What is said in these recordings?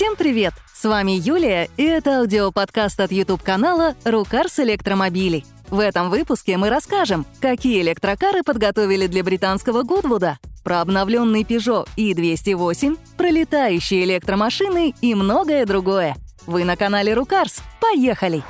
Всем привет! С вами Юлия, и это аудиоподкаст от YouTube-канала «Рукарс электромобилей». В этом выпуске мы расскажем, какие электрокары подготовили для британского Гудвуда, про обновленный Peugeot i208, пролетающие электромашины и многое другое. Вы на канале Рукарс. Поехали!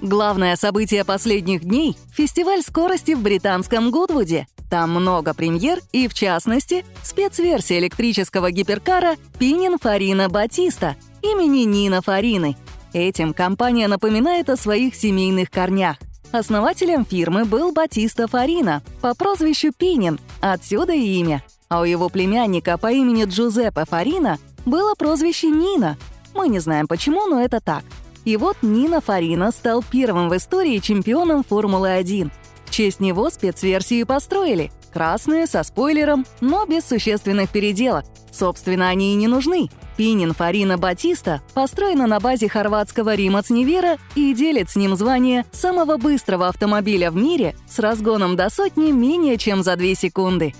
Главное событие последних дней — фестиваль скорости в британском Гудвуде. Там много премьер и, в частности, спецверсия электрического гиперкара Пинин Фарина Батиста имени Нина Фарины. Этим компания напоминает о своих семейных корнях. Основателем фирмы был Батиста Фарина по прозвищу Пинин, отсюда и имя. А у его племянника по имени Джузеппе Фарина было прозвище Нина. Мы не знаем почему, но это так. И вот Нина Фарина стал первым в истории чемпионом Формулы-1. В честь него спецверсию построили. Красные, со спойлером, но без существенных переделок. Собственно, они и не нужны. Пинин Фарина Батиста построена на базе хорватского Римац Невера и делит с ним звание самого быстрого автомобиля в мире с разгоном до сотни менее чем за 2 секунды.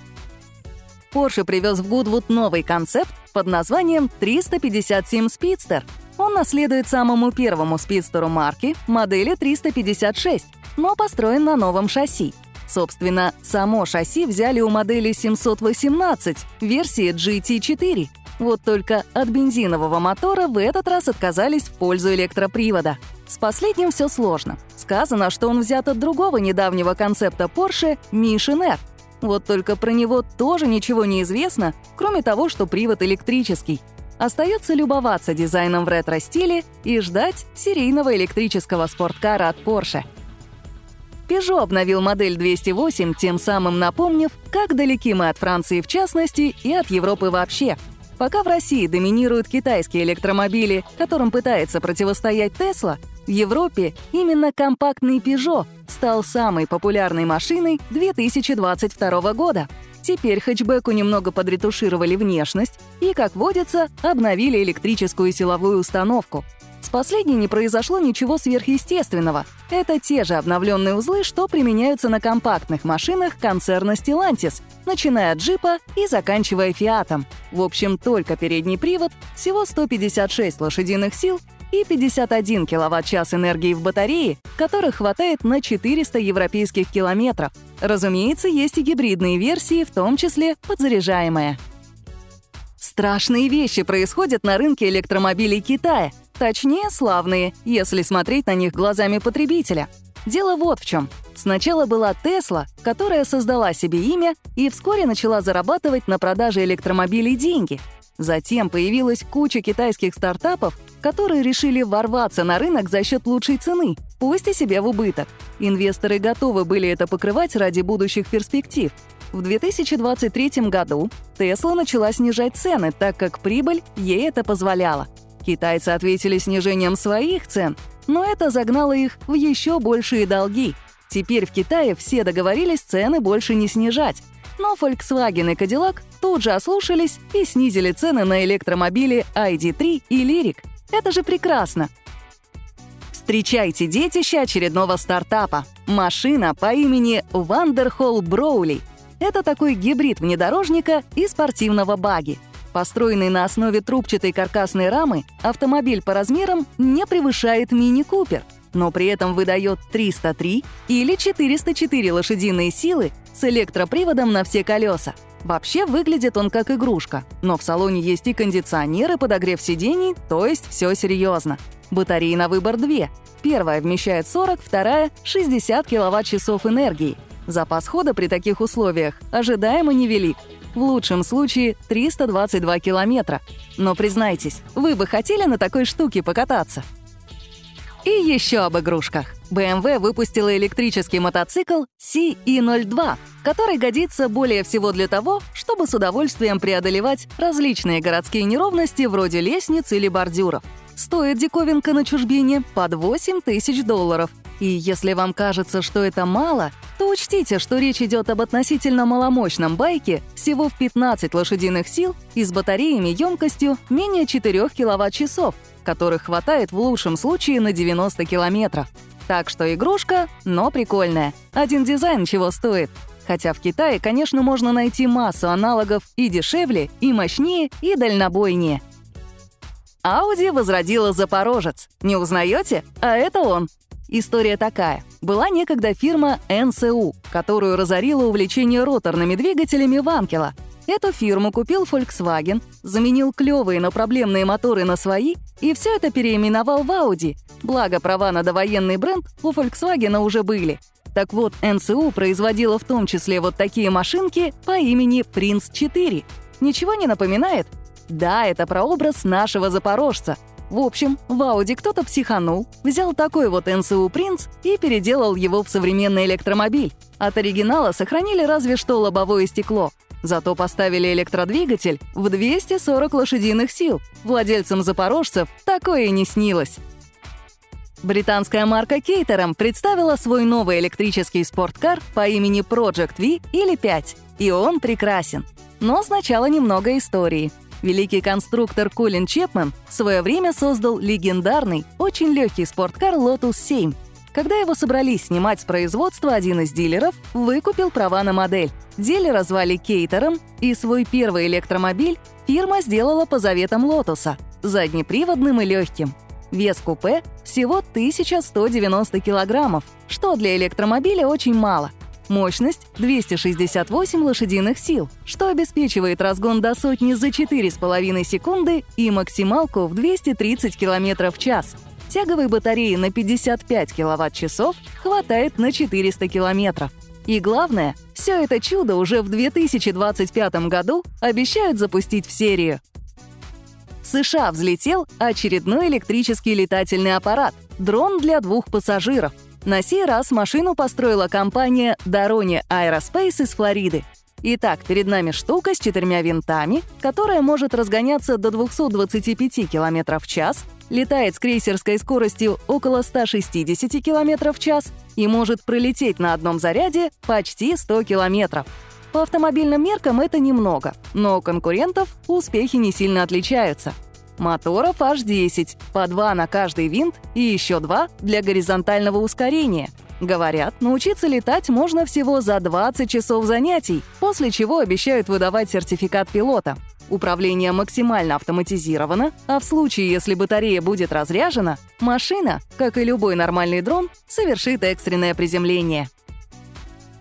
Porsche привез в Гудвуд новый концепт под названием 357 Speedster — он наследует самому первому спидстеру марки, модели 356, но построен на новом шасси. Собственно, само шасси взяли у модели 718 версии GT4. Вот только от бензинового мотора в этот раз отказались в пользу электропривода. С последним все сложно. Сказано, что он взят от другого недавнего концепта Porsche Mission R. Вот только про него тоже ничего не известно, кроме того, что привод электрический — Остается любоваться дизайном в ретро-стиле и ждать серийного электрического спорткара от Porsche. Peugeot обновил модель 208, тем самым напомнив, как далеки мы от Франции в частности и от Европы вообще. Пока в России доминируют китайские электромобили, которым пытается противостоять Tesla, в Европе именно компактный Peugeot стал самой популярной машиной 2022 года — Теперь хэтчбеку немного подретушировали внешность и, как водится, обновили электрическую силовую установку. С последней не произошло ничего сверхъестественного. Это те же обновленные узлы, что применяются на компактных машинах концерна Stellantis, начиная от джипа и заканчивая фиатом. В общем, только передний привод, всего 156 лошадиных сил и 51 киловатт-час энергии в батарее, которых хватает на 400 европейских километров. Разумеется, есть и гибридные версии, в том числе подзаряжаемая. Страшные вещи происходят на рынке электромобилей Китая. Точнее, славные, если смотреть на них глазами потребителя. Дело вот в чем. Сначала была Тесла, которая создала себе имя и вскоре начала зарабатывать на продаже электромобилей деньги. Затем появилась куча китайских стартапов, которые решили ворваться на рынок за счет лучшей цены, пусть и себе в убыток. Инвесторы готовы были это покрывать ради будущих перспектив. В 2023 году Tesla начала снижать цены, так как прибыль ей это позволяла. Китайцы ответили снижением своих цен, но это загнало их в еще большие долги. Теперь в Китае все договорились цены больше не снижать. Но Volkswagen и Cadillac тут же ослушались и снизили цены на электромобили ID3 и Lyric. Это же прекрасно! Встречайте детище очередного стартапа. Машина по имени Вандерхолл Броули. Это такой гибрид внедорожника и спортивного баги. Построенный на основе трубчатой каркасной рамы, автомобиль по размерам не превышает мини-купер, но при этом выдает 303 или 404 лошадиные силы с электроприводом на все колеса. Вообще выглядит он как игрушка, но в салоне есть и кондиционер, и подогрев сидений, то есть все серьезно. Батареи на выбор две. Первая вмещает 40, вторая — 60 киловатт-часов энергии. Запас хода при таких условиях ожидаемо невелик. В лучшем случае 322 километра. Но признайтесь, вы бы хотели на такой штуке покататься? И еще об игрушках. BMW выпустила электрический мотоцикл CE02, который годится более всего для того, чтобы с удовольствием преодолевать различные городские неровности вроде лестниц или бордюров. Стоит диковинка на чужбине под 8 тысяч долларов. И если вам кажется, что это мало, то учтите, что речь идет об относительно маломощном байке всего в 15 лошадиных сил и с батареями емкостью менее 4 киловатт-часов, которых хватает в лучшем случае на 90 километров. Так что игрушка, но прикольная. Один дизайн чего стоит. Хотя в Китае, конечно, можно найти массу аналогов и дешевле, и мощнее, и дальнобойнее. Audi возродила Запорожец. Не узнаете? А это он. История такая. Была некогда фирма НСУ, которую разорило увлечение роторными двигателями Ванкела. Эту фирму купил Volkswagen, заменил клевые, но проблемные моторы на свои и все это переименовал в Audi. Благо, права на довоенный бренд у Volkswagen уже были. Так вот, НСУ производила в том числе вот такие машинки по имени Принц 4. Ничего не напоминает? Да, это прообраз нашего запорожца. В общем, в Audi кто-то психанул, взял такой вот НСУ Принц и переделал его в современный электромобиль. От оригинала сохранили разве что лобовое стекло — Зато поставили электродвигатель в 240 лошадиных сил. Владельцам запорожцев такое и не снилось. Британская марка Caterham представила свой новый электрический спорткар по имени Project V или 5, и он прекрасен. Но сначала немного истории. Великий конструктор Колин Чепмен в свое время создал легендарный, очень легкий спорткар Lotus 7. Когда его собрались снимать с производства, один из дилеров выкупил права на модель. Дилера звали Caterham, и свой первый электромобиль фирма сделала по заветам Лотуса — заднеприводным и легким. Вес купе всего 1190 килограммов, что для электромобиля очень мало. Мощность — 268 лошадиных сил, что обеспечивает разгон до сотни за 4,5 секунды и максималку в 230 км в час. Тяговой батареи на 55 киловатт-часов хватает на 400 километров. И главное, все это чудо уже в 2025 году обещают запустить в серию. В США взлетел очередной электрический летательный аппарат — дрон для двух пассажиров. На сей раз машину построила компания Дарони Aerospace из Флориды. Итак, перед нами штука с четырьмя винтами, которая может разгоняться до 225 км в час, летает с крейсерской скоростью около 160 км в час и может пролететь на одном заряде почти 100 км. По автомобильным меркам это немного, но у конкурентов успехи не сильно отличаются. Моторов аж 10, по два на каждый винт и еще два для горизонтального ускорения — Говорят, научиться летать можно всего за 20 часов занятий, после чего обещают выдавать сертификат пилота. Управление максимально автоматизировано, а в случае, если батарея будет разряжена, машина, как и любой нормальный дрон, совершит экстренное приземление.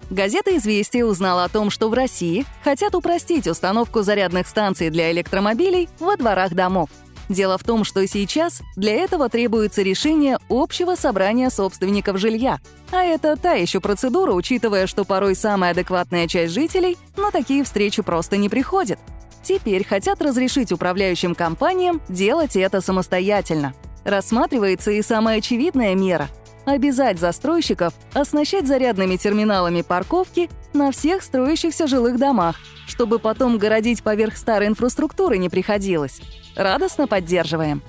Газета «Известия» узнала о том, что в России хотят упростить установку зарядных станций для электромобилей во дворах домов. Дело в том, что сейчас для этого требуется решение общего собрания собственников жилья. А это та еще процедура, учитывая, что порой самая адекватная часть жителей на такие встречи просто не приходит. Теперь хотят разрешить управляющим компаниям делать это самостоятельно. Рассматривается и самая очевидная мера — обязать застройщиков оснащать зарядными терминалами парковки на всех строящихся жилых домах, чтобы потом городить поверх старой инфраструктуры не приходилось. Радостно поддерживаем.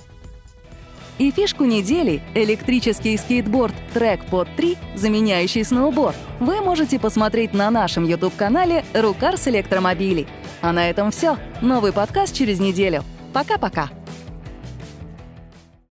И фишку недели — электрический скейтборд Trackpod 3, заменяющий сноуборд, вы можете посмотреть на нашем YouTube-канале «Рукарс электромобилей». А на этом все. Новый подкаст через неделю. Пока-пока.